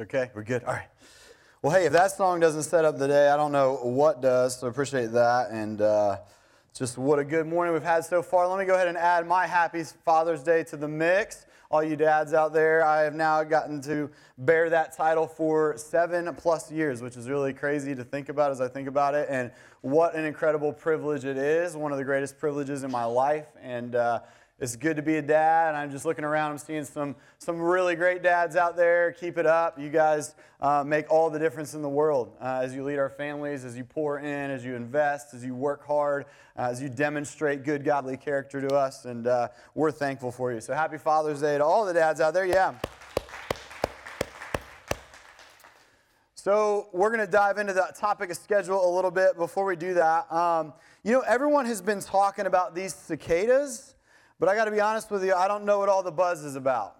okay? We're good. All right. Well, hey, if that song doesn't set up the day, I don't know what does. So appreciate that. And uh, just what a good morning we've had so far. Let me go ahead and add my happy Father's Day to the mix. All you dads out there, I have now gotten to bear that title for seven plus years, which is really crazy to think about as I think about it. And what an incredible privilege it is, one of the greatest privileges in my life. And uh, it's good to be a dad, and I'm just looking around. I'm seeing some, some really great dads out there. Keep it up. You guys uh, make all the difference in the world uh, as you lead our families, as you pour in, as you invest, as you work hard, uh, as you demonstrate good, godly character to us. And uh, we're thankful for you. So happy Father's Day to all the dads out there. Yeah. So, we're going to dive into that topic of schedule a little bit. Before we do that, um, you know, everyone has been talking about these cicadas. But I got to be honest with you, I don't know what all the buzz is about.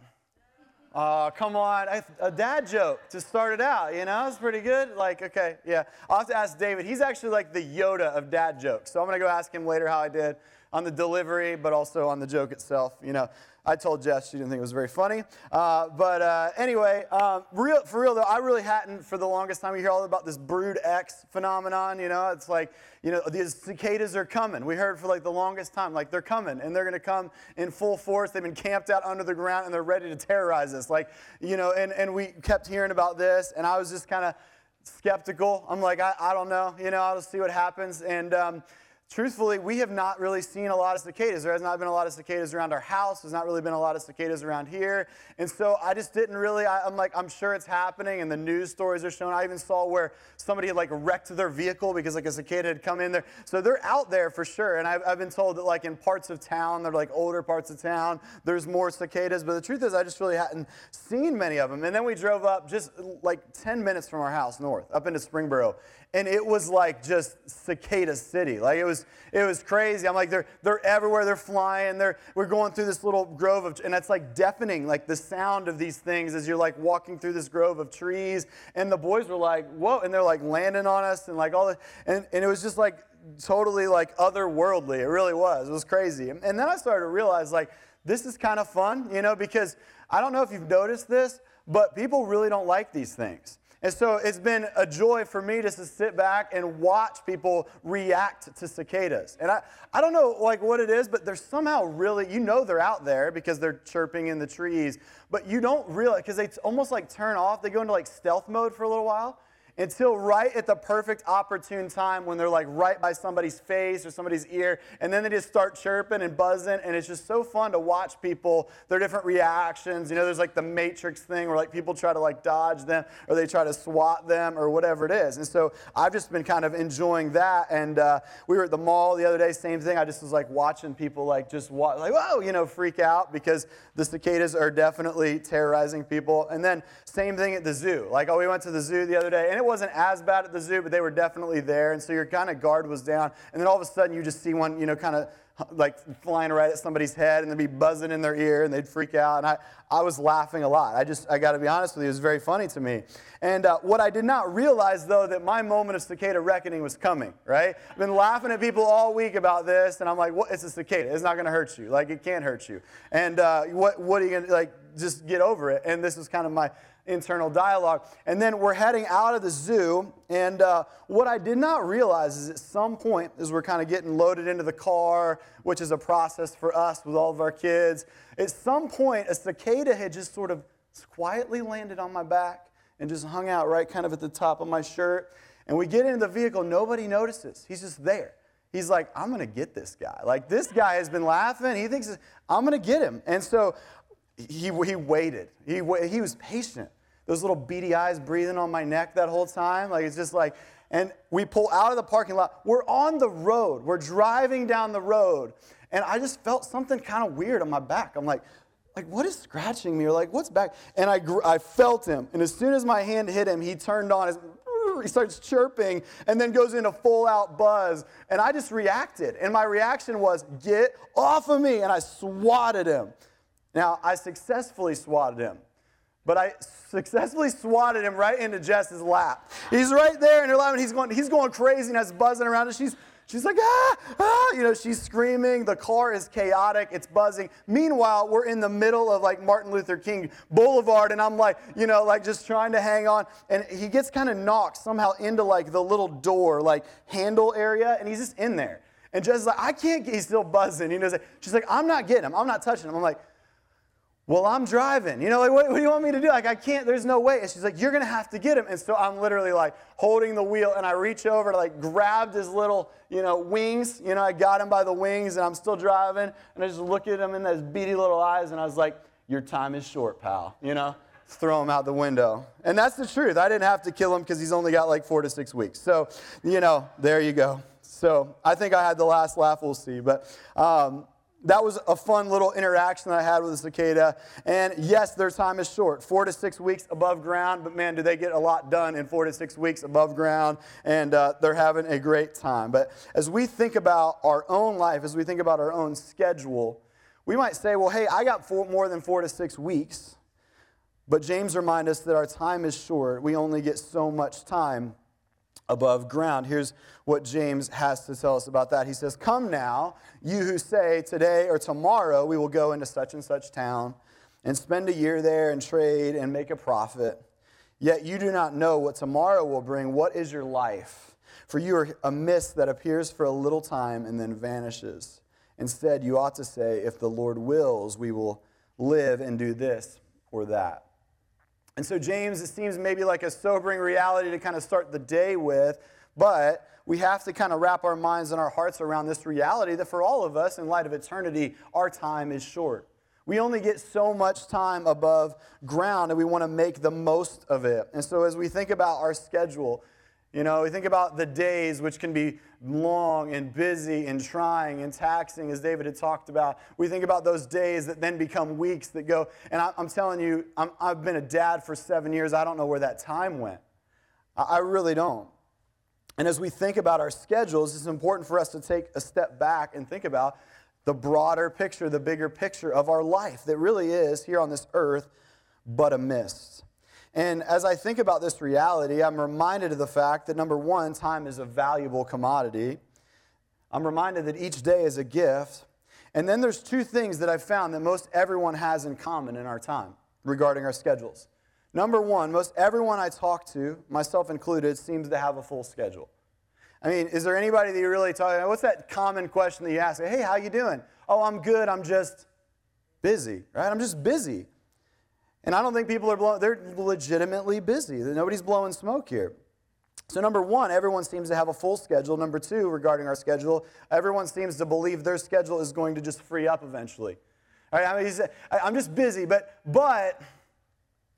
Uh, come on, a dad joke to start it out, you know, it's pretty good. Like, okay, yeah. I'll have to ask David. He's actually like the Yoda of dad jokes. So I'm going to go ask him later how I did on the delivery, but also on the joke itself. You know, I told Jess she didn't think it was very funny. Uh, but uh, anyway, um, real, for real though, I really hadn't for the longest time. You hear all about this brood X phenomenon. You know, it's like, you know, these cicadas are coming. We heard for like the longest time, like they're coming and they're going to come in full force. They've been camped out under the ground and they're ready to terrorize us. Like, you know, and, and we kept hearing about this and I was just kind of skeptical. I'm like, I, I don't know, you know, I'll just see what happens. And, um, truthfully, we have not really seen a lot of cicadas. There has not been a lot of cicadas around our house. There's not really been a lot of cicadas around here. And so I just didn't really, I, am like, I'm sure it's happening and the news stories are showing. I even saw where somebody had like wrecked their vehicle because like a cicada had come in there. So they're out there for sure. And I've, I've been told that like in parts of town, they're like older parts of town, there's more cicadas. But the truth is, I just really hadn't seen many of them. And then we drove up just like 10 minutes from our house north, up into Springboro and it was like just cicada city. Like it was, it was crazy. I'm like, they're, they're everywhere. They're flying. They're, we're going through this little grove of, and that's like deafening, like the sound of these things as you're like walking through this grove of trees. And the boys were like, whoa, and they're like landing on us and like all the, And, and it was just like totally like otherworldly. It really was. It was crazy. And, and then I started to realize like, this is kind of fun, you know, because I don't know if you've noticed this, but people really don't like these things. And so it's been a joy for me just to sit back and watch people react to cicadas. And I, I don't know like what it is, but they're somehow really, you know they're out there because they're chirping in the trees, but you don't realize, because they almost like turn off, they go into like stealth mode for a little while until right at the perfect opportune time when they're like right by somebody's face or somebody's ear and then they just start chirping and buzzing and it's just so fun to watch people their different reactions. You know there's like the matrix thing where like people try to like dodge them or they try to swat them or whatever it is. And so i've just been kind of enjoying that and uh, we were at the mall the other day same thing. I just was like watching people like just walk, like whoa you know freak out because the cicadas are definitely terrorizing people. And then same thing at the zoo. Like oh we went to the zoo the other day and it wasn't as bad at the zoo, but they were definitely there. And so your kind of guard was down. And then all of a sudden you just see one, you know, kind of like flying right at somebody's head and they'd be buzzing in their ear and they'd freak out. And I, I was laughing a lot. I just, I got to be honest with you, it was very funny to me. And uh, what I did not realize, though, that my moment of cicada reckoning was coming, right? I've been laughing at people all week about this, and I'm like, what? It's a cicada. It's not going to hurt you. Like, it can't hurt you. And uh, what, what are you going to, like, just get over it? And this was kind of my, internal dialogue. And then we're heading out of the zoo. And uh, what I did not realize is at some point, as we're kind of getting loaded into the car, which is a process for us with all of our kids, at some point, a cicada had just sort of quietly landed on my back and just hung out right kind of at the top of my shirt. And we get into the vehicle, nobody notices. He's just there. He's like, I'm to get this guy. Like, this guy has been laughing. He thinks, I'm to get him. And so he, he waited. He, he was patient those little beady eyes breathing on my neck that whole time. Like it's just like, and we pull out of the parking lot. We're on the road. We're driving down the road. And I just felt something kind of weird on my back. I'm like, like, what is scratching me? Or like, what's back? And I, I felt him. And as soon as my hand hit him, he turned on his, he starts chirping and then goes into full out buzz. And I just reacted. And my reaction was, get off of me. And I swatted him. Now, I successfully swatted him but I successfully swatted him right into Jess's lap. He's right there in her lap, and he's going, he's going crazy and has buzzing around, and she's She's like, ah, ah, you know, she's screaming. The car is chaotic, it's buzzing. Meanwhile, we're in the middle of like Martin Luther King Boulevard, and I'm like, you know, like just trying to hang on. And he gets kind of knocked somehow into like the little door, like handle area, and he's just in there. And Jess is like, I can't get, he's still buzzing. You know, she's like, I'm not getting him. I'm not touching him. I'm like, well, I'm driving. You know, like, what, what, do you want me to do? Like, I can't, there's no way. And she's like, you're going to have to get him. And so I'm literally like holding the wheel and I reach over like grab his little, you know, wings. You know, I got him by the wings and I'm still driving. And I just look at him in those beady little eyes and I was like, your time is short, pal. You know, throw him out the window. And that's the truth. I didn't have to kill him because he's only got like four to six weeks. So, you know, there you go. So I think I had the last laugh, we'll see. But, um, that was a fun little interaction that I had with the cicada. And yes, their time is short, four to six weeks above ground, but man, do they get a lot done in four to six weeks above ground, and uh, they're having a great time. But as we think about our own life, as we think about our own schedule, we might say, well, hey, I got four, more than four to six weeks. But James reminds us that our time is short. We only get so much time above ground. Here's what James has to tell us about that. He says, Come now, you who say, Today or tomorrow we will go into such and such town and spend a year there and trade and make a profit. Yet you do not know what tomorrow will bring. What is your life? For you are a mist that appears for a little time and then vanishes. Instead, you ought to say, If the Lord wills, we will live and do this or that. And so, James, it seems maybe like a sobering reality to kind of start the day with, but we have to kind of wrap our minds and our hearts around this reality that for all of us, in light of eternity, our time is short. We only get so much time above ground, and we want to make the most of it. And so, as we think about our schedule, you know, we think about the days, which can be long and busy and trying and taxing, as David had talked about. We think about those days that then become weeks that go. And I, am telling you, i have been a dad for seven years. I don't know where that time went. I, I really don't. And as we think about our schedules, it's important for us to take a step back and think about the broader picture, the bigger picture of our life that really is here on this earth but a mist. And as I think about this reality, I'm reminded of the fact that number one, time is a valuable commodity. I'm reminded that each day is a gift. And then there's two things that I've found that most everyone has in common in our time regarding our schedules. Number one, most everyone I talk to, myself included, seems to have a full schedule. I mean, is there anybody that you really talk to? What's that common question that you ask? Hey, how you doing? Oh, I'm good. I'm just busy, right? I'm just busy. And I don't think people are blowing, they're legitimately busy. Nobody's blowing smoke here. So, number one, everyone seems to have a full schedule. Number two, regarding our schedule, everyone seems to believe their schedule is going to just free up eventually. All right, I mean, I'm just busy, but, but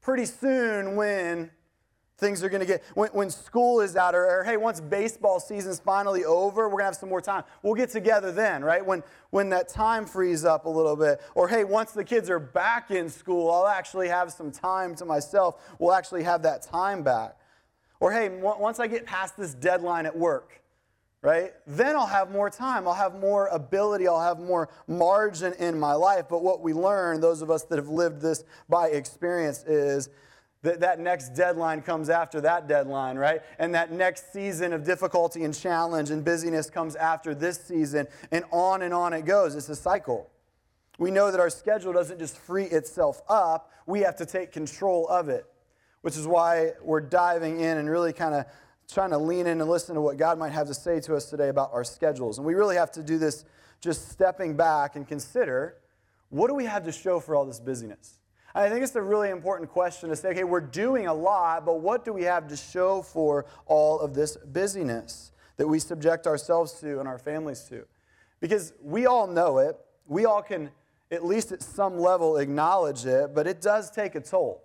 pretty soon when things are going to get, when, when school is out, or, or, hey, once baseball season's finally over, we're going to have some more time. We'll get together then, right? When, when that time frees up a little bit. Or hey, once the kids are back in school, I'll actually have some time to myself. We'll actually have that time back. Or hey, once I get past this deadline at work, right? Then I'll have more time. I'll have more ability. I'll have more margin in my life. But what we learn, those of us that have lived this by experience, is that, that next deadline comes after that deadline, right? And that next season of difficulty and challenge and busyness comes after this season, and on and on it goes. It's a cycle. We know that our schedule doesn't just free itself up, we have to take control of it, which is why we're diving in and really kind of trying to lean in and listen to what God might have to say to us today about our schedules. And we really have to do this just stepping back and consider what do we have to show for all this busyness? I think it's a really important question to say, okay, we're doing a lot, but what do we have to show for all of this busyness that we subject ourselves to and our families to? Because we all know it. We all can, at least at some level, acknowledge it, but it does take a toll.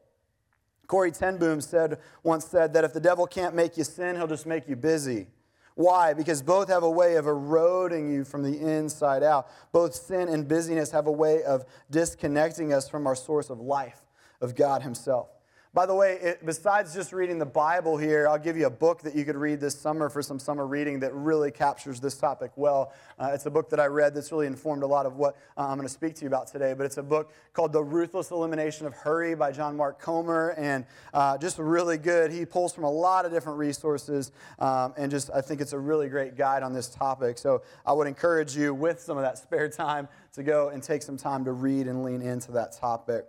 Corrie ten Boom said, once said that if the devil can't make you sin, he'll just make you busy. Why? Because both have a way of eroding you from the inside out. Both sin and busyness have a way of disconnecting us from our source of life, of God Himself. By the way, it, besides just reading the Bible here, I'll give you a book that you could read this summer for some summer reading that really captures this topic well. Uh, it's a book that I read that's really informed a lot of what uh, I'm going to speak to you about today. But it's a book called The Ruthless Elimination of Hurry by John Mark Comer, and uh, just really good. He pulls from a lot of different resources, um, and just I think it's a really great guide on this topic. So I would encourage you, with some of that spare time, to go and take some time to read and lean into that topic.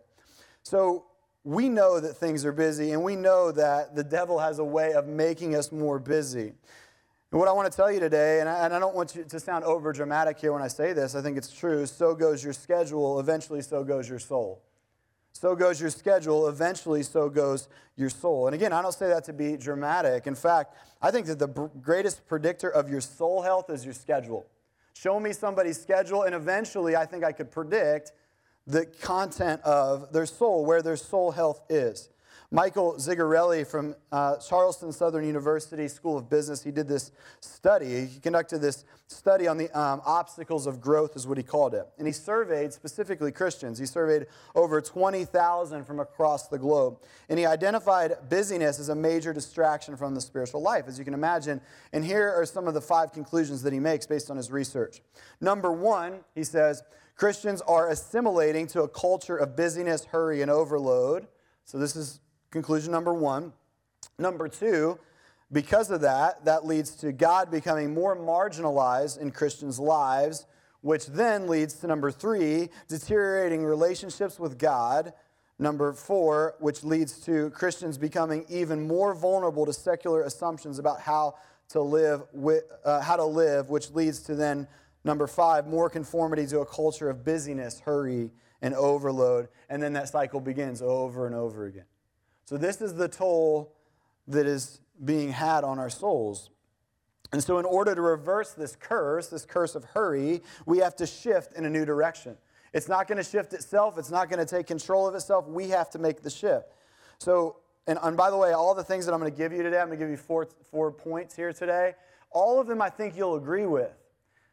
So we know that things are busy, and we know that the devil has a way of making us more busy. And what I want to tell you today, and I, and I don't want you to sound over dramatic here when I say this, I think it's true. So goes your schedule, eventually, so goes your soul. So goes your schedule, eventually, so goes your soul. And again, I don't say that to be dramatic. In fact, I think that the greatest predictor of your soul health is your schedule. Show me somebody's schedule, and eventually, I think I could predict the content of their soul, where their soul health is. Michael Zigarelli from uh, Charleston Southern University School of Business, he did this study. He conducted this study on the um, obstacles of growth, is what he called it. And he surveyed specifically Christians. He surveyed over 20,000 from across the globe. And he identified busyness as a major distraction from the spiritual life, as you can imagine. And here are some of the five conclusions that he makes based on his research. Number one, he says, Christians are assimilating to a culture of busyness, hurry, and overload. So, this is conclusion number one. Number two, because of that, that leads to God becoming more marginalized in Christians' lives, which then leads to number three, deteriorating relationships with God. Number four, which leads to Christians becoming even more vulnerable to secular assumptions about how to live, uh, how to live, which leads to then Number five, more conformity to a culture of busyness, hurry, and overload. And then that cycle begins over and over again. So, this is the toll that is being had on our souls. And so, in order to reverse this curse, this curse of hurry, we have to shift in a new direction. It's not going to shift itself, it's not going to take control of itself. We have to make the shift. So, and, and by the way, all the things that I'm going to give you today, I'm going to give you four, four points here today. All of them I think you'll agree with.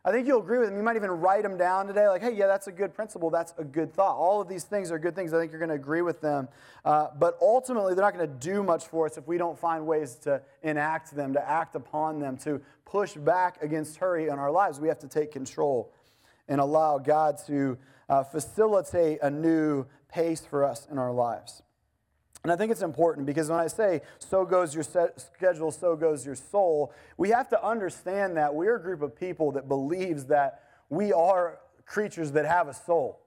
I think you'll agree with them. You might even write them down today, like, hey, yeah, that's a good principle. That's a good thought. All of these things are good things. I think you're going to agree with them. Uh, but ultimately, they're not going to do much for us if we don't find ways to enact them, to act upon them, to push back against hurry in our lives. We have to take control and allow God to uh, facilitate a new pace for us in our lives. And I think it's important because when I say, so goes your schedule, so goes your soul, we have to understand that we're a group of people that believes that we are creatures that have a soul.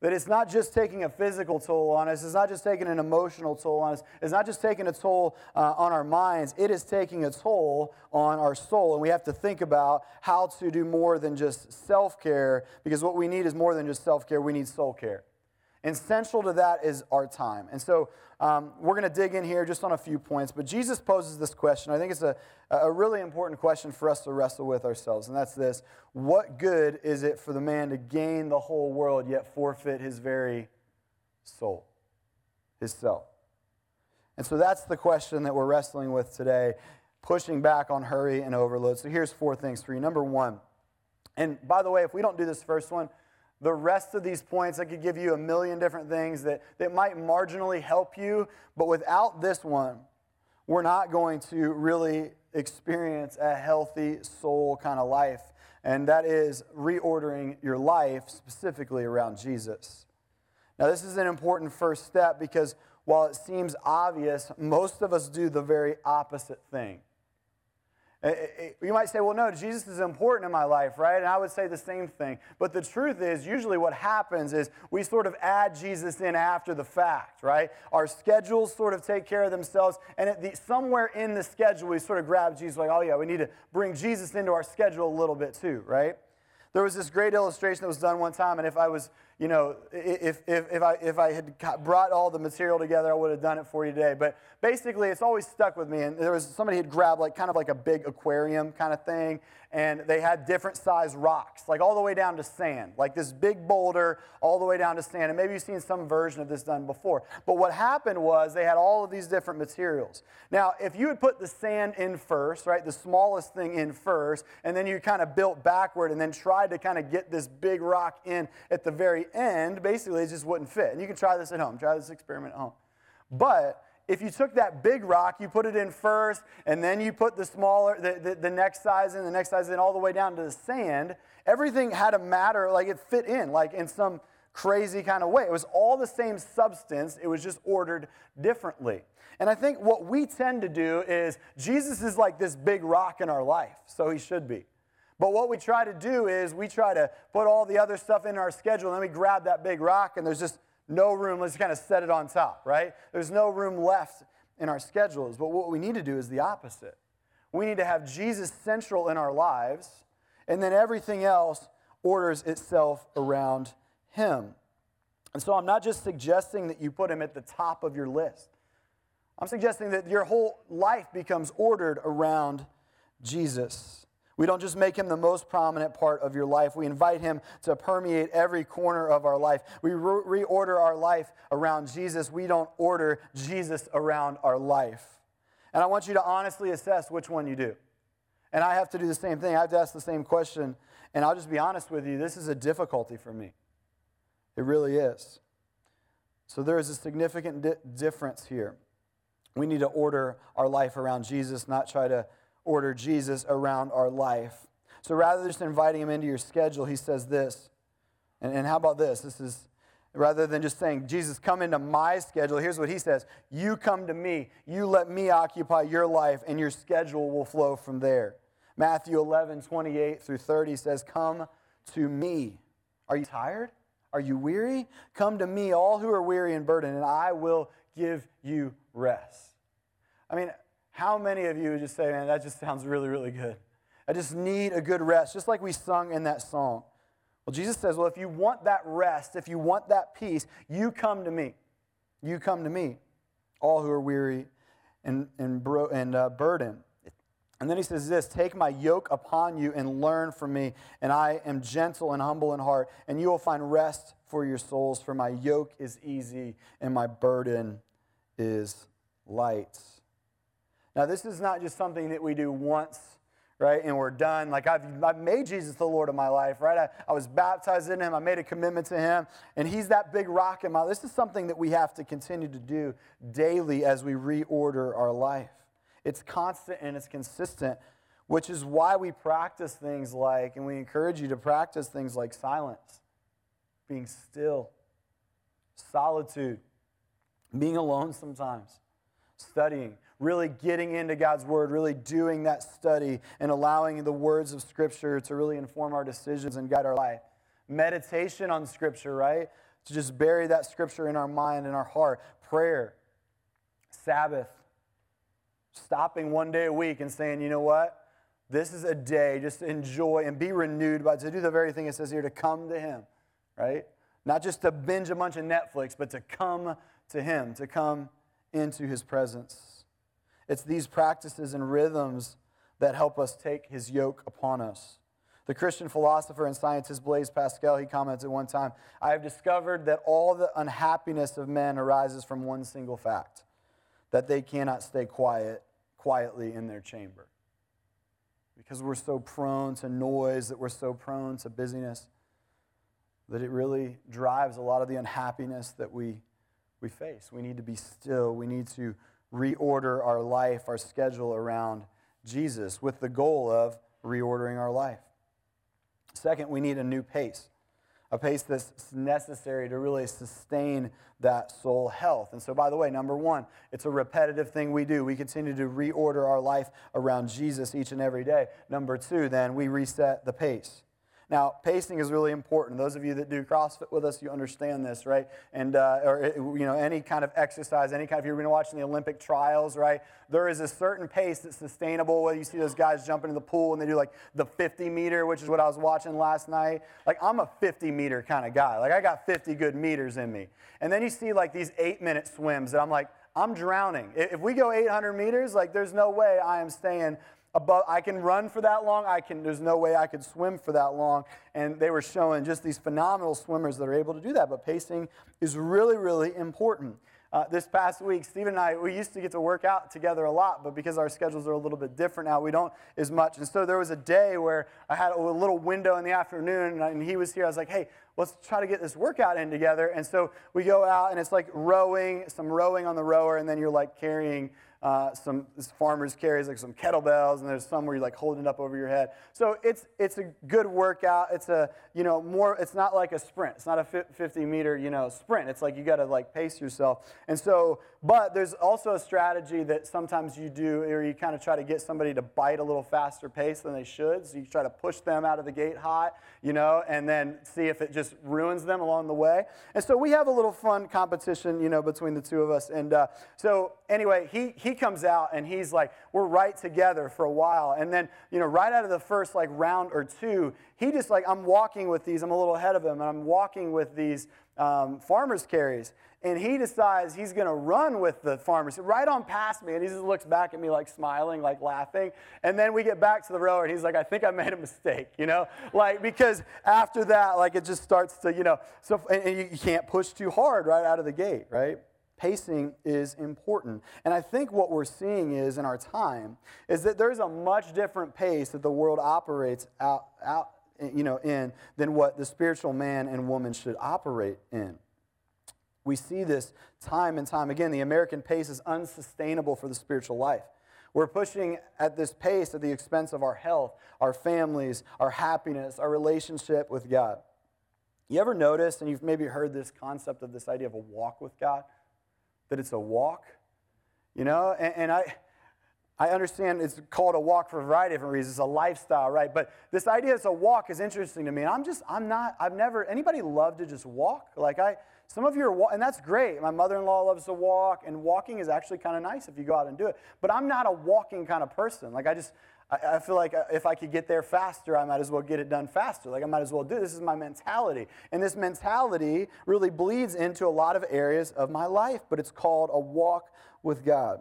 That it's not just taking a physical toll on us, it's not just taking an emotional toll on us, it's not just taking a toll uh, on our minds, it is taking a toll on our soul. And we have to think about how to do more than just self care, because what we need is more than just self care, we need soul care. And central to that is our time. And so um, we're going to dig in here just on a few points. But Jesus poses this question. I think it's a, a really important question for us to wrestle with ourselves. And that's this What good is it for the man to gain the whole world yet forfeit his very soul, his self? And so that's the question that we're wrestling with today, pushing back on hurry and overload. So here's four things for you. Number one, and by the way, if we don't do this first one, the rest of these points, I could give you a million different things that, that might marginally help you, but without this one, we're not going to really experience a healthy soul kind of life. And that is reordering your life specifically around Jesus. Now, this is an important first step because while it seems obvious, most of us do the very opposite thing. Eh, eh, eh, you might say, well, no, Jesus is important in my life, right? And I would say the same thing. But the truth is, usually what happens is we sort of add Jesus in after the fact, right? Our schedules sort of take care of themselves. And the, somewhere in the schedule, we sort of grab Jesus, like, oh, yeah, we need to bring Jesus into our schedule a little bit too, right? There was this great illustration that was done one time, and if I was you know, if, if, if, I, if I had brought all the material together, I would have done it for you today. But basically, it's always stuck with me. And there was somebody had grabbed like kind of like a big aquarium kind of thing, and they had different size rocks, like all the way down to sand, like this big boulder all the way down to sand. And maybe you've seen some version of this done before. But what happened was they had all of these different materials. Now, if you had put the sand in first, right, the smallest thing in first, and then you kind of built backward and then tried to kind of get this big rock in at the very end, basically it just wouldn't fit. And you can try this at home, try this experiment at home. But if you took that big rock, you put it in first, and then you put the smaller, the, the, the, next size in, the next size in, all the way down to the sand, everything had a matter, like it fit in, like in some crazy kind of way. It was all the same substance, it was just ordered differently. And I think what we tend to do is Jesus is like this big rock in our life, so he should be. But what we try to do is we try to put all the other stuff in our schedule, and then we grab that big rock, and there's just no room. Let's kind of set it on top, right? There's no room left in our schedules. But what we need to do is the opposite. We need to have Jesus central in our lives, and then everything else orders itself around him. And so I'm not just suggesting that you put him at the top of your list. I'm suggesting that your whole life becomes ordered around Jesus. We don't just make him the most prominent part of your life. We invite him to permeate every corner of our life. We re- reorder our life around Jesus. We don't order Jesus around our life. And I want you to honestly assess which one you do. And I have to do the same thing. I have to ask the same question. And I'll just be honest with you this is a difficulty for me. It really is. So there is a significant di- difference here. We need to order our life around Jesus, not try to order Jesus around our life. So rather than just inviting him into your schedule, he says this. And, and how about this? This is rather than just saying, Jesus, come into my schedule. Here's what he says You come to me. You let me occupy your life, and your schedule will flow from there. Matthew 11, 28 through 30 says, Come to me. Are you tired? Are you weary? Come to me, all who are weary and burdened, and I will give you rest. I mean, how many of you would just say, man, that just sounds really, really good? I just need a good rest, just like we sung in that song. Well, Jesus says, well, if you want that rest, if you want that peace, you come to me. You come to me, all who are weary and, and, bro- and uh, burdened. And then he says this Take my yoke upon you and learn from me, and I am gentle and humble in heart, and you will find rest for your souls, for my yoke is easy and my burden is light. Now, this is not just something that we do once, right, and we're done. Like, I've, I've made Jesus the Lord of my life, right? I, I was baptized in him, I made a commitment to him, and he's that big rock in my life. This is something that we have to continue to do daily as we reorder our life. It's constant and it's consistent, which is why we practice things like, and we encourage you to practice things like silence, being still, solitude, being alone sometimes, studying really getting into God's Word, really doing that study, and allowing the words of Scripture to really inform our decisions and guide our life. Meditation on Scripture, right? To just bury that Scripture in our mind and our heart. Prayer, Sabbath, stopping one day a week and saying, you know what? This is a day just to enjoy and be renewed by, to do the very thing it says here, to come to Him, right? Not just to binge a bunch of Netflix, but to come to Him, to come into His presence. It's these practices and rhythms that help us take his yoke upon us. The Christian philosopher and scientist Blaise Pascal, he commented one time, I have discovered that all the unhappiness of men arises from one single fact, that they cannot stay quiet, quietly in their chamber. Because we're so prone to noise, that we're so prone to busyness, that it really drives a lot of the unhappiness that we, we face. We need to be still. We need to reorder our life, our schedule around Jesus with the goal of reordering our life. Second, we need a new pace, a pace that's necessary to really sustain that soul health. And so, by the way, number one, it's a repetitive thing we do. We continue to reorder our life around Jesus each and every day. Number two, then, we reset the pace. Now, pacing is really important. Those of you that do CrossFit with us, you understand this, right? And uh, or you know any kind of exercise, any kind. Of, you've been watching the Olympic trials, right? There is a certain pace that's sustainable. Whether you see those guys jump into the pool and they do like the 50 meter, which is what I was watching last night. Like I'm a 50 meter kind of guy. Like I got 50 good meters in me. And then you see like these eight minute swims, and I'm like, I'm drowning. If we go 800 meters, like there's no way I am staying above I can run for that long. I can there's no way I could swim for that long. And they were showing just these phenomenal swimmers that are able to do that. But pacing is really, really important. uh, this past week, Stephen and I, we used to get to work out together a lot, but because our schedules are a little bit different now, we don't as much. And so there was a day where I had a little window in the afternoon, and he was here. I was like, hey, let's try to get this workout in together. And so we go out, and it's like rowing, some rowing on the rower, and then you're like carrying uh, some farmers carries like some kettlebells, and there's some where you're like holding it up over your head. So it's it's a good workout. It's a you know more. It's not like a sprint. It's not a 50 meter you know sprint. It's like you got to like pace yourself. And so, but there's also a strategy that sometimes you do, or you kind of try to get somebody to bite a little faster pace than they should. So you try to push them out of the gate hot, you know, and then see if it just ruins them along the way. And so we have a little fun competition, you know, between the two of us. And uh, so anyway, he he he comes out and he's like, we're right together for a while. And then, you know, right out of the first like round or two, he just like, I'm walking with these, I'm a little ahead of him, and I'm walking with these um, farmer's carries. And he decides he's going to run with the farmers right on past me. And he just looks back at me like smiling, like laughing. And then we get back to the rower and he's like, I think I made a mistake, you know? Like, because after that, like it just starts to, you know, so, and you can't push too hard right out of the gate, right? Pacing is important. And I think what we're seeing is in our time is that there's a much different pace that the world operates out, out you know, in than what the spiritual man and woman should operate in. We see this time and time again. The American pace is unsustainable for the spiritual life. We're pushing at this pace at the expense of our health, our families, our happiness, our relationship with God. You ever notice, and you've maybe heard this concept of this idea of a walk with God? That it's a walk, you know? And, and I, I understand it's called a walk for a variety of different reasons. It's a lifestyle, right? But this idea it's a walk is interesting to me. And I'm just, I'm not, I've never, anybody love to just walk? Like I, some of you are, and that's great. My mother-in-law loves to walk, and walking is actually kind of nice if you go out and do it. But I'm not a walking kind of person. Like I just, I, feel like uh, if I could get there faster, I might as well get it done faster. Like I might as well do. This is my mentality. And this mentality really bleeds into a lot of areas of my life, but it's called a walk with God.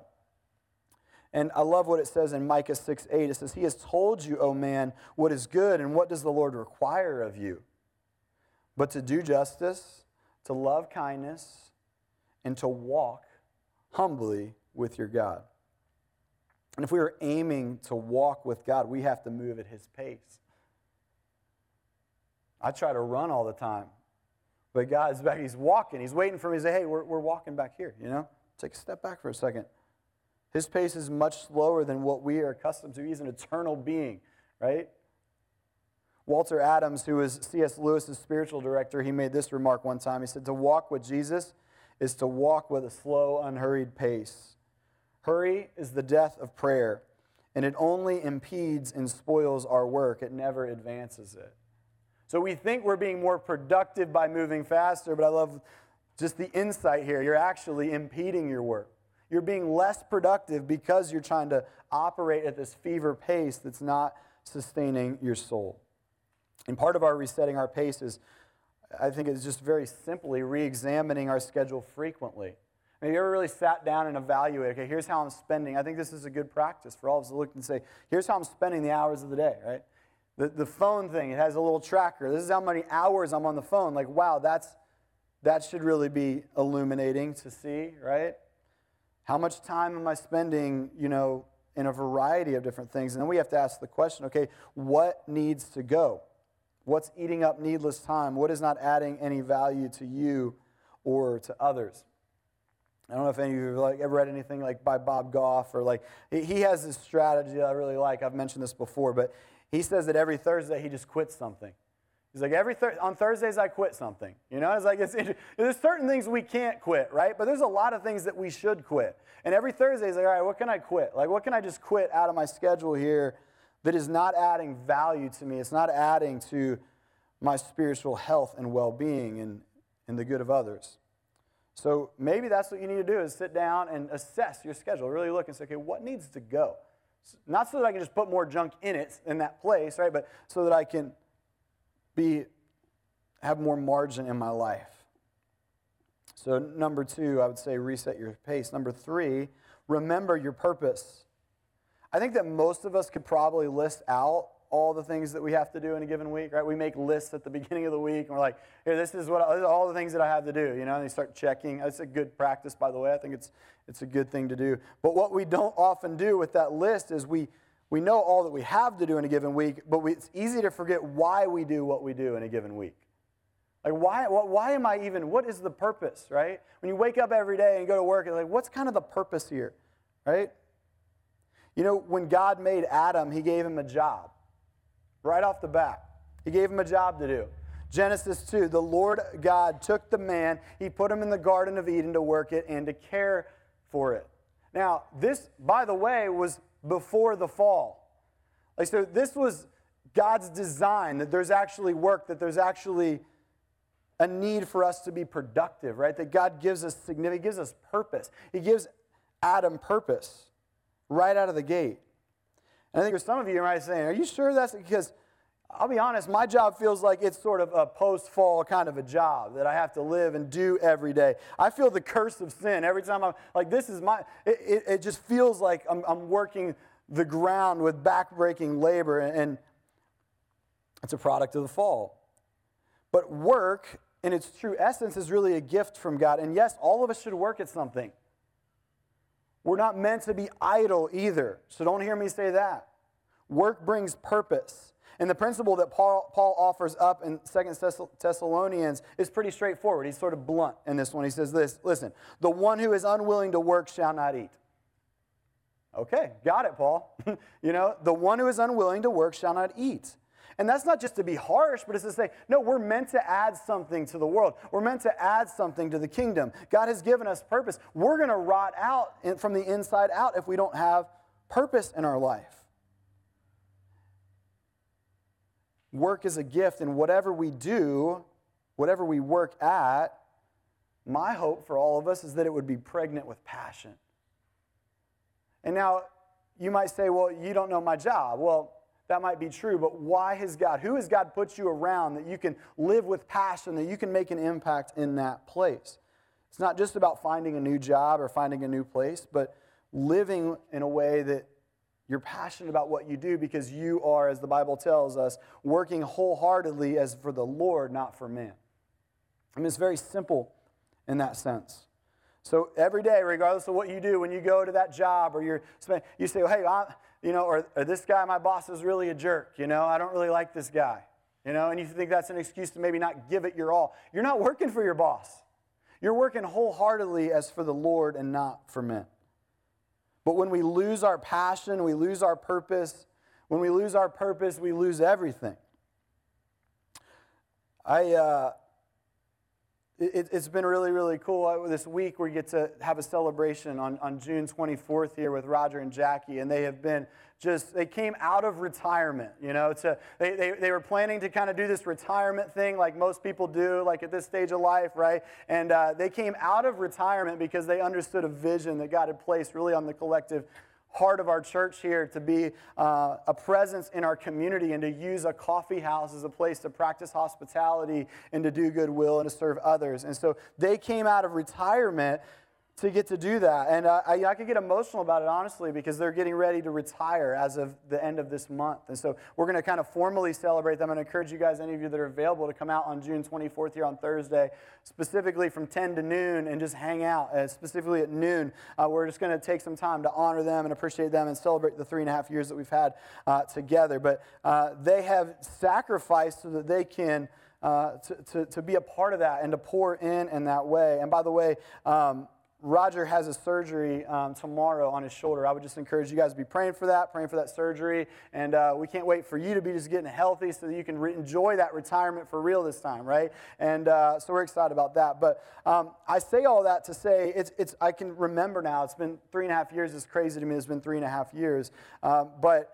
And I love what it says in Micah 6 8. It says, He has told you, O man, what is good, and what does the Lord require of you? But to do justice, to love kindness, and to walk humbly with your God. And if we are aiming to walk with God, we have to move at His pace. I try to run all the time, but God's back. He's walking. He's waiting for me to say, hey, we're, we're walking back here, you know? Take a step back for a second. His pace is much slower than what we are accustomed to. He's an eternal being, right? Walter Adams, who was C.S. Lewis's spiritual director, he made this remark one time. He said, To walk with Jesus is to walk with a slow, unhurried pace. Hurry is the death of prayer, and it only impedes and spoils our work, it never advances it. So we think we're being more productive by moving faster, but I love just the insight here. You're actually impeding your work. You're being less productive because you're trying to operate at this fever pace that's not sustaining your soul. And part of our resetting our pace is, I think, is just very simply re examining our schedule frequently. Have you ever really sat down and evaluated, okay, here's how I'm spending. I think this is a good practice for all of us to look and say, here's how I'm spending the hours of the day, right? The, the phone thing, it has a little tracker. This is how many hours I'm on the phone. Like, wow, that's, that should really be illuminating to see, right? How much time am I spending, you know, in a variety of different things? And then we have to ask the question, okay, what needs to go? What's eating up needless time? What is not adding any value to you or to others? I don't know if any of you have like, ever read anything like by Bob Goff or like he has this strategy that I really like. I've mentioned this before, but he says that every Thursday he just quits something. He's like every thir- on Thursdays I quit something. You know, it's like it's, there's certain things we can't quit, right? But there's a lot of things that we should quit. And every Thursday he's like, all right, what can I quit? Like what can I just quit out of my schedule here that is not adding value to me? It's not adding to my spiritual health and well-being and, and the good of others. So maybe that's what you need to do is sit down and assess your schedule. Really look and say, okay, what needs to go? Not so that I can just put more junk in it in that place, right? But so that I can be have more margin in my life. So number two, I would say reset your pace. Number three, remember your purpose. I think that most of us could probably list out all the things that we have to do in a given week, right? We make lists at the beginning of the week, and we're like, here, this is what this is all the things that I have to do, you know. And you start checking. That's a good practice, by the way. I think it's it's a good thing to do. But what we don't often do with that list is we we know all that we have to do in a given week, but we, it's easy to forget why we do what we do in a given week. Like, why, why am I even, what is the purpose, right? When you wake up every day and go to work, it's like, what's kind of the purpose here, right? You know, when God made Adam, he gave him a job right off the bat. He gave him a job to do. Genesis 2 the Lord God took the man, he put him in the Garden of Eden to work it and to care for it. Now, this, by the way, was before the fall. Like, so this was God's design that there's actually work, that there's actually a need for us to be productive, right? That God gives us significant, gives us purpose. He gives Adam purpose right out of the gate. I think for some of you, you might be saying, Are you sure that's because I'll be honest, my job feels like it's sort of a post fall kind of a job that I have to live and do every day. I feel the curse of sin every time I'm like, this is my, it, it, it just feels like I'm, I'm, working the ground with backbreaking labor, and, and it's a product of the fall. But work, in its true essence, is really a gift from God. And yes, all of us should work at something. We're not meant to be idle either, so don't hear me say that. Work brings purpose. And the principle that Paul, Paul offers up in 2 Thessalonians is pretty straightforward. He's sort of blunt in this one. He says this Listen, the one who is unwilling to work shall not eat. Okay, got it, Paul. you know, the one who is unwilling to work shall not eat. And that's not just to be harsh, but it's to say, no, we're meant to add something to the world. We're meant to add something to the kingdom. God has given us purpose. We're going to rot out from the inside out if we don't have purpose in our life. Work is a gift, and whatever we do, whatever we work at, my hope for all of us is that it would be pregnant with passion. And now you might say, well, you don't know my job. Well, that might be true, but why has God, who has God put you around that you can live with passion, that you can make an impact in that place? It's not just about finding a new job or finding a new place, but living in a way that you're passionate about what you do because you are, as the Bible tells us, working wholeheartedly as for the Lord, not for man. I mean, it's very simple in that sense. So every day, regardless of what you do, when you go to that job or you're, you say, well, hey, I'm, you know, or, or this guy, my boss is really a jerk. You know, I don't really like this guy. You know, and you think that's an excuse to maybe not give it your all. You're not working for your boss. You're working wholeheartedly as for the Lord and not for men. But when we lose our passion, we lose our purpose. When we lose our purpose, we lose everything. I, uh, it, has been really, really cool. This week, we get to have a celebration on, on June 24th here with Roger and Jackie, and they have been just, they came out of retirement, you know. To, they, they, they were planning to kind of do this retirement thing like most people do, like at this stage of life, right? And uh, they came out of retirement because they understood a vision that God had placed really on the collective heart of our church here to be uh, a presence in our community and to use a coffee house as a place to practice hospitality and to do goodwill and to serve others. And so they came out of retirement to get to do that. And uh, I, I could get emotional about it, honestly, because they're getting ready to retire as of the end of this month. And so we're going to kind of formally celebrate them. And encourage you guys, any of you that are available, to come out on June 24th here on Thursday, specifically from 10 to noon, and just hang out. Uh, specifically at noon, uh, we're just going to take some time to honor them and appreciate them and celebrate the three and a half years that we've had uh, together. But uh, they have sacrificed so that they can. Uh, to, to, to, be a part of that and to pour in in that way. And by the way, um, Roger has a surgery um, tomorrow on his shoulder. I would just encourage you guys to be praying for that, praying for that surgery. And uh, we can't wait for you to be just getting healthy so that you can re- enjoy that retirement for real this time, right? And uh, so we're excited about that. But um, I say all that to say it's, it's, I can remember now. It's been three and a half years. It's crazy to me. It's been three and a half years. Um, but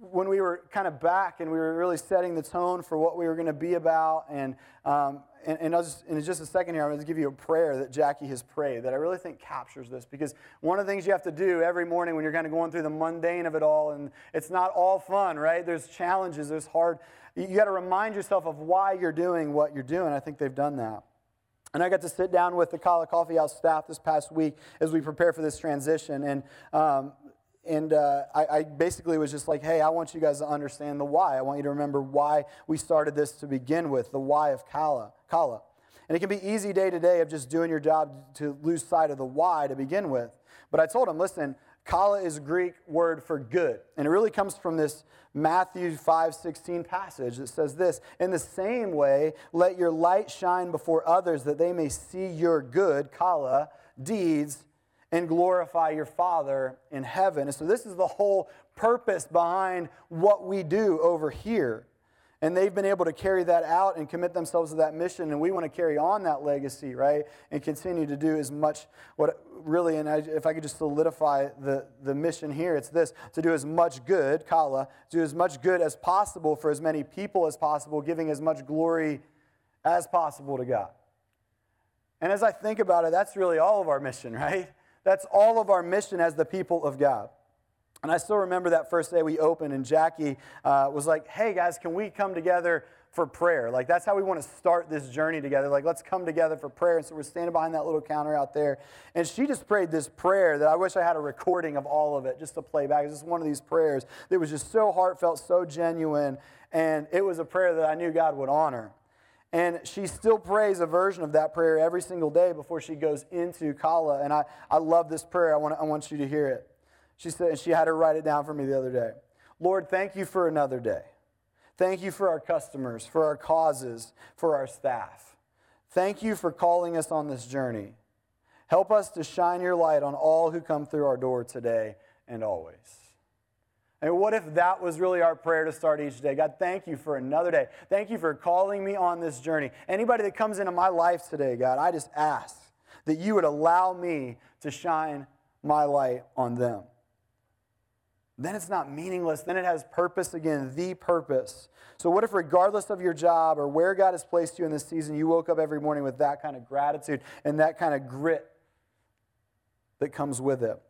when we were kind of back and we were really setting the tone for what we were going to be about and um, and, and, just, in just a second here, I'm going to give you a prayer that Jackie has prayed that I really think captures this. Because one of the things you have to do every morning when you're kind of going through the mundane of it all, and it's not all fun, right? There's challenges, there's hard. You got to remind yourself of why you're doing what you're doing. I think they've done that. And I got to sit down with the Kala Coffee House staff this past week as we prepare for this transition. And um, and uh, I, I, basically was just like, hey, I want you guys to understand the why. I want you to remember why we started this to begin with, the why of Kala. Kala. And it can be easy day to day of just doing your job to lose sight of the why to begin with. But I told him, listen, Kala is a Greek word for good. And it really comes from this Matthew 5:16 passage that says this, in the same way, let your light shine before others that they may see your good, Kala, deeds and glorify your Father in heaven. And so this is the whole purpose behind what we do over here. And they've been able to carry that out and commit themselves to that mission. And we want to carry on that legacy, right? And continue to do as much, what really, and I, if I could just solidify the, the mission here, it's this to do as much good, Kala, do as much good as possible for as many people as possible, giving as much glory as possible to God. And as I think about it, that's really all of our mission, right? That's all of our mission as the people of God. And I still remember that first day we opened, and Jackie uh, was like, hey guys, can we come together for prayer? Like, that's how we want to start this journey together. Like, let's come together for prayer. And so we're standing behind that little counter out there. And she just prayed this prayer that I wish I had a recording of all of it just to play back. It's just one of these prayers that was just so heartfelt, so genuine. And it was a prayer that I knew God would honor. And she still prays a version of that prayer every single day before she goes into Kala. And I, I love this prayer. I want, I want you to hear it. She said, and she had her write it down for me the other day. Lord, thank you for another day. Thank you for our customers, for our causes, for our staff. Thank you for calling us on this journey. Help us to shine your light on all who come through our door today and always. And what if that was really our prayer to start each day? God, thank you for another day. Thank you for calling me on this journey. Anybody that comes into my life today, God, I just ask that you would allow me to shine my light on them then it's not meaningless. Then it has purpose again, the purpose. So, what if, regardless of your job or where God has placed you in this season, you woke up every morning with that kind of gratitude and that kind of grit that comes with it?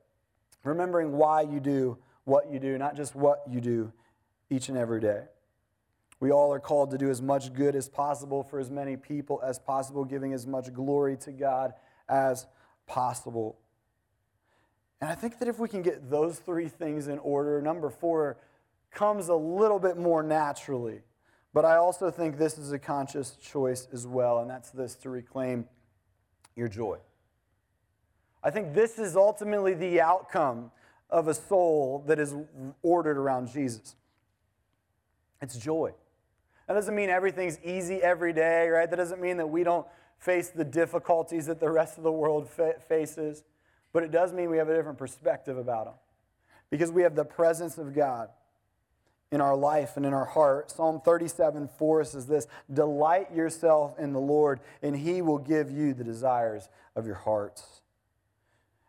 Remembering why you do what you do, not just what you do each and every day. We all are called to do as much good as possible for as many people as possible, giving as much glory to God as possible. And I think that if we can get those three things in order, number four comes a little bit more naturally. But I also think this is a conscious choice as well, and that's this to reclaim your joy. I think this is ultimately the outcome of a soul that is ordered around Jesus. It's joy. That doesn't mean everything's easy every day, right? That doesn't mean that we don't face the difficulties that the rest of the world fa- faces. But it does mean we have a different perspective about them because we have the presence of God in our life and in our heart. Psalm 37 4 says this Delight yourself in the Lord, and he will give you the desires of your hearts.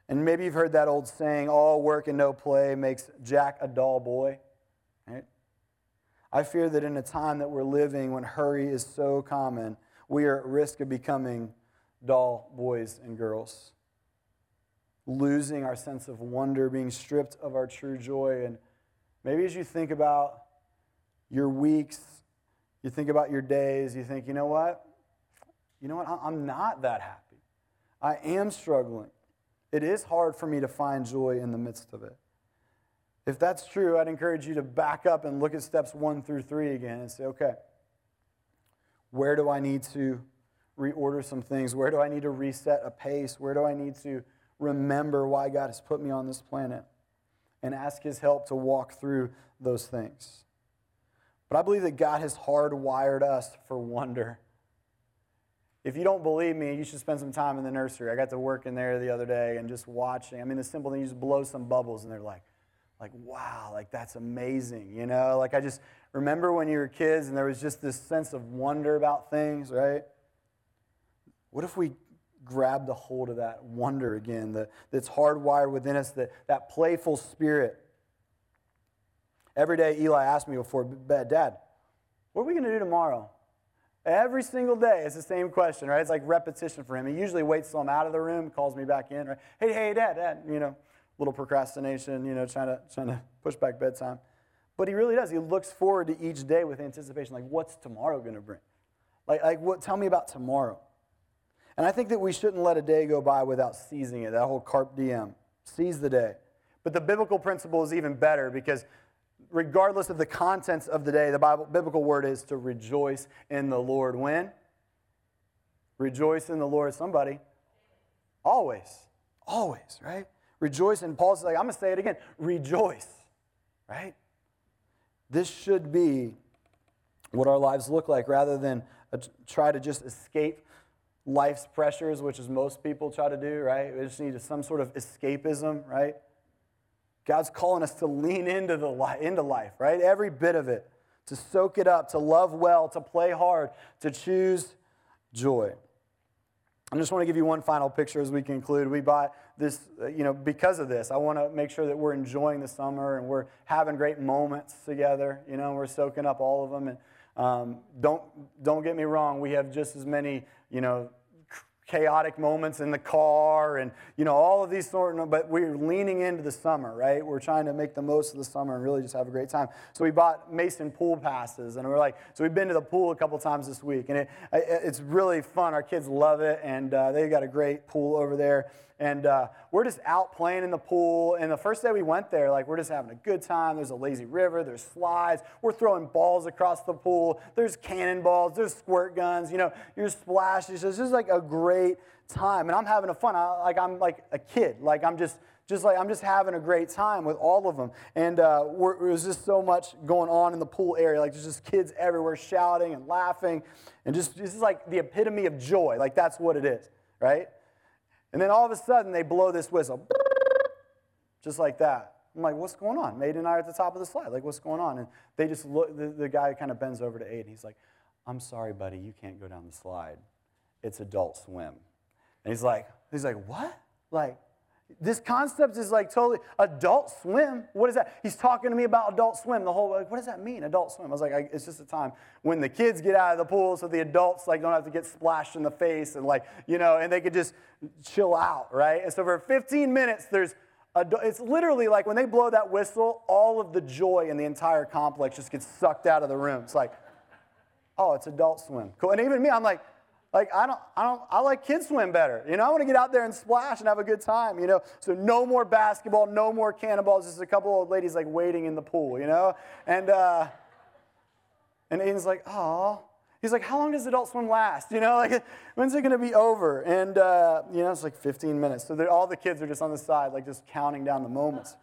And maybe you've heard that old saying, all work and no play makes Jack a dull boy. Right? I fear that in a time that we're living when hurry is so common, we are at risk of becoming dull boys and girls losing our sense of wonder, being stripped of our true joy. And maybe as you think about your weeks, you think about your days, you think, you know what? You know what? I'm not that happy. I am struggling. It is hard for me to find joy in the midst of it. If that's true, I'd encourage you to back up and look at steps one through three again and say, okay, where do I need to reorder some things? Where do I need to reset a pace? Where do I need to remember why God has put me on this planet and ask His help to walk through those things. But I believe that God has hardwired us for wonder. If you don't believe me, you should spend some time in the nursery. I got to work in there the other day and just watching. I mean, the simple thing, you just blow some bubbles and they're like, like, wow, like that's amazing, you know? Like I just remember when you were kids and there was just this sense of wonder about things, right? What if we grabbed a hold of that wonder again the, that's hardwired within us, the, that playful spirit. Every day, Eli asked me before bed, Dad, what are we going to do tomorrow? Every single day, it's the same question, right? It's like repetition for him. He usually waits till I'm out of the room, calls me back in, right? Hey, hey, Dad, Dad, you know, little procrastination, you know, trying to, trying to push back bedtime. But he really does. He looks forward to each day with anticipation, like, what's tomorrow going to bring? Like, like what, tell me about tomorrow. And I think that we shouldn't let a day go by without seizing it, that whole carpe diem. Seize the day. But the biblical principle is even better because regardless of the contents of the day, the Bible, biblical word is to rejoice in the Lord. When? Rejoice in the Lord. Somebody. Always. Always, right? Rejoice. And Paul's like, I'm going to say it again. Rejoice, right? This should be what our lives look like rather than try to just escape life's pressures, which is most people try to do, right? We just need some sort of escapism, right? God's calling us to lean into, the into life, right? Every bit of it, to soak it up, to love well, to play hard, to choose joy. I just want to give you one final picture as we conclude. We bought this, uh, you know, because of this. I want to make sure that we're enjoying the summer and we're having great moments together. You know, we're soaking up all of them. And um, don't don't get me wrong. We have just as many, you know, chaotic moments in the car and you know all of these sort of but we're leaning into the summer right? We're trying to make the most of the summer and really just have a great time. So we bought mason pool passes and we're like so we've been to the pool a couple times this week and it, it's really fun. Our kids love it and uh, they've got a great pool over there and uh, we're just out playing in the pool. And the first day we went there, like we're just having a good time. There's a lazy river, there's slides. We're throwing balls across the pool. There's cannonballs, there's squirt guns. You know, you're splashing. It's just like a great time. And I'm having a fun. I, like I'm like a kid. Like I'm just just like I'm just having a great time with all of them. And uh, there was just so much going on in the pool area. Like there's just kids everywhere shouting and laughing, and just this is like the epitome of joy. Like that's what it is, right? And then all of a sudden, they blow this whistle, just like that. I'm like, what's going on? Aiden and I are at the top of the slide. Like, what's going on? And they just look, the, the guy kind of bends over to Aiden. He's like, I'm sorry, buddy, you can't go down the slide. It's adult swim. And he's like, he's like, what? Like, this concept is like totally adult swim. What is that? He's talking to me about adult swim. The whole like, what does that mean, adult swim? I was like, I, it's just a time when the kids get out of the pool, so the adults like don't have to get splashed in the face and like you know, and they could just chill out, right? And so for 15 minutes, there's it's literally like when they blow that whistle, all of the joy in the entire complex just gets sucked out of the room. It's like, oh, it's adult swim. Cool. And even me, I'm like, like I don't, I don't, I like kids swim better. You know, I want to get out there and splash and have a good time. You know, so no more basketball, no more cannonballs. Just a couple old ladies like waiting in the pool. You know, and uh, and Aiden's like, oh. He's like, how long does adult swim last? You know, like when's it going to be over? And uh, you know, it's like 15 minutes. So all the kids are just on the side, like just counting down the moments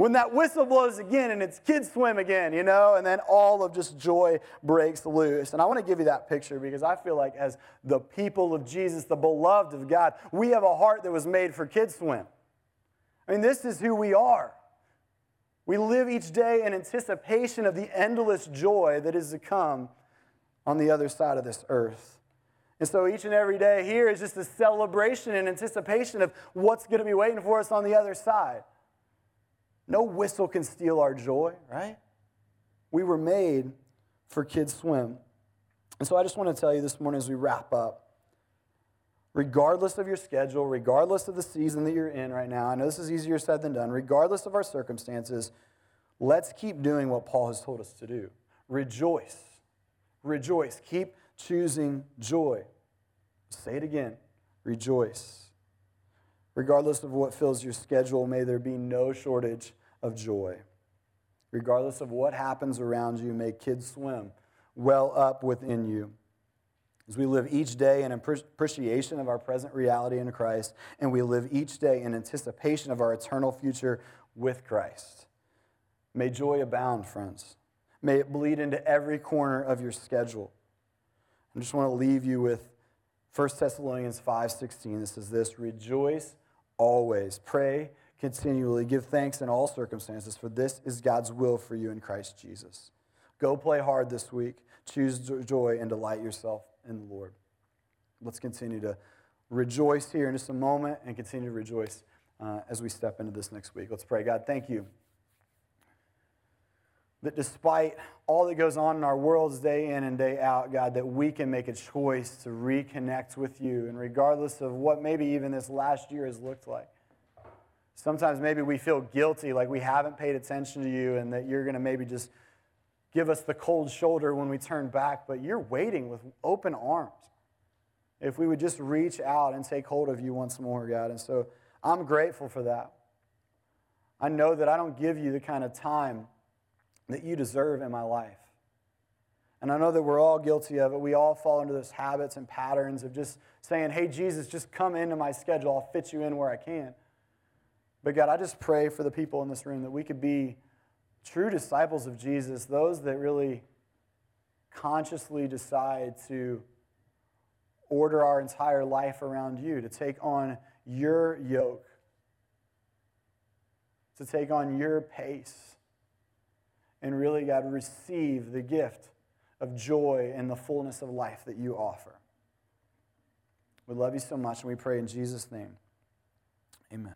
when that whistle blows again and it's kids swim again, you know, and then all of just joy breaks loose. And I want to give you that picture because I feel like as the people of Jesus, the beloved of God, we have a heart that was made for kids swim. I mean, this is who we are. We live each day in anticipation of the endless joy that is to come on the other side of this earth. And so each and every day here is just a celebration and anticipation of what's going to be waiting for us on the other side. No whistle can steal our joy, right? We were made for kids swim. And so I just want to tell you this morning as we wrap up regardless of your schedule, regardless of the season that you're in right now, I know this is easier said than done, regardless of our circumstances, let's keep doing what Paul has told us to do. Rejoice. Rejoice. Keep choosing joy. Say it again. Rejoice. Regardless of what fills your schedule, may there be no shortage of joy. Regardless of what happens around you, may kids swim well up within you. As we live each day in appreciation of our present reality in Christ, and we live each day in anticipation of our eternal future with Christ. May joy abound, friends. May it bleed into every corner of your schedule. I just want to leave you with 1 Thessalonians 5:16. It says this, "Rejoice always. Pray continually. Give thanks in all circumstances, for this is God's will for you in Christ Jesus. Go play hard this week. Choose joy and delight yourself in the Lord. Let's continue to rejoice here in just a moment and continue to rejoice uh, as we step into this next week. Let's pray. God, thank you that despite all that goes on in our worlds day in and day out, God, that we can make a choice to reconnect with you. And regardless of what maybe even this last year has looked like, Sometimes maybe we feel guilty, like we haven't paid attention to you, and that you're going to maybe just give us the cold shoulder when we turn back, but you're waiting with open arms. If we would just reach out and take hold of you once more, God. And so I'm grateful for that. I know that I don't give you the kind of time that you deserve in my life. And I know that we're all guilty of it. We all fall into those habits and patterns of just saying, hey, Jesus, just come into my schedule. I'll fit you in where I can. But God, I just pray for the people in this room that we could be true disciples of Jesus, those that really consciously decide to order our entire life around you, to take on your yoke, to take on your pace, and really, God, receive the gift of joy and the fullness of life that you offer. We love you so much, and we pray in Jesus' name. Amen.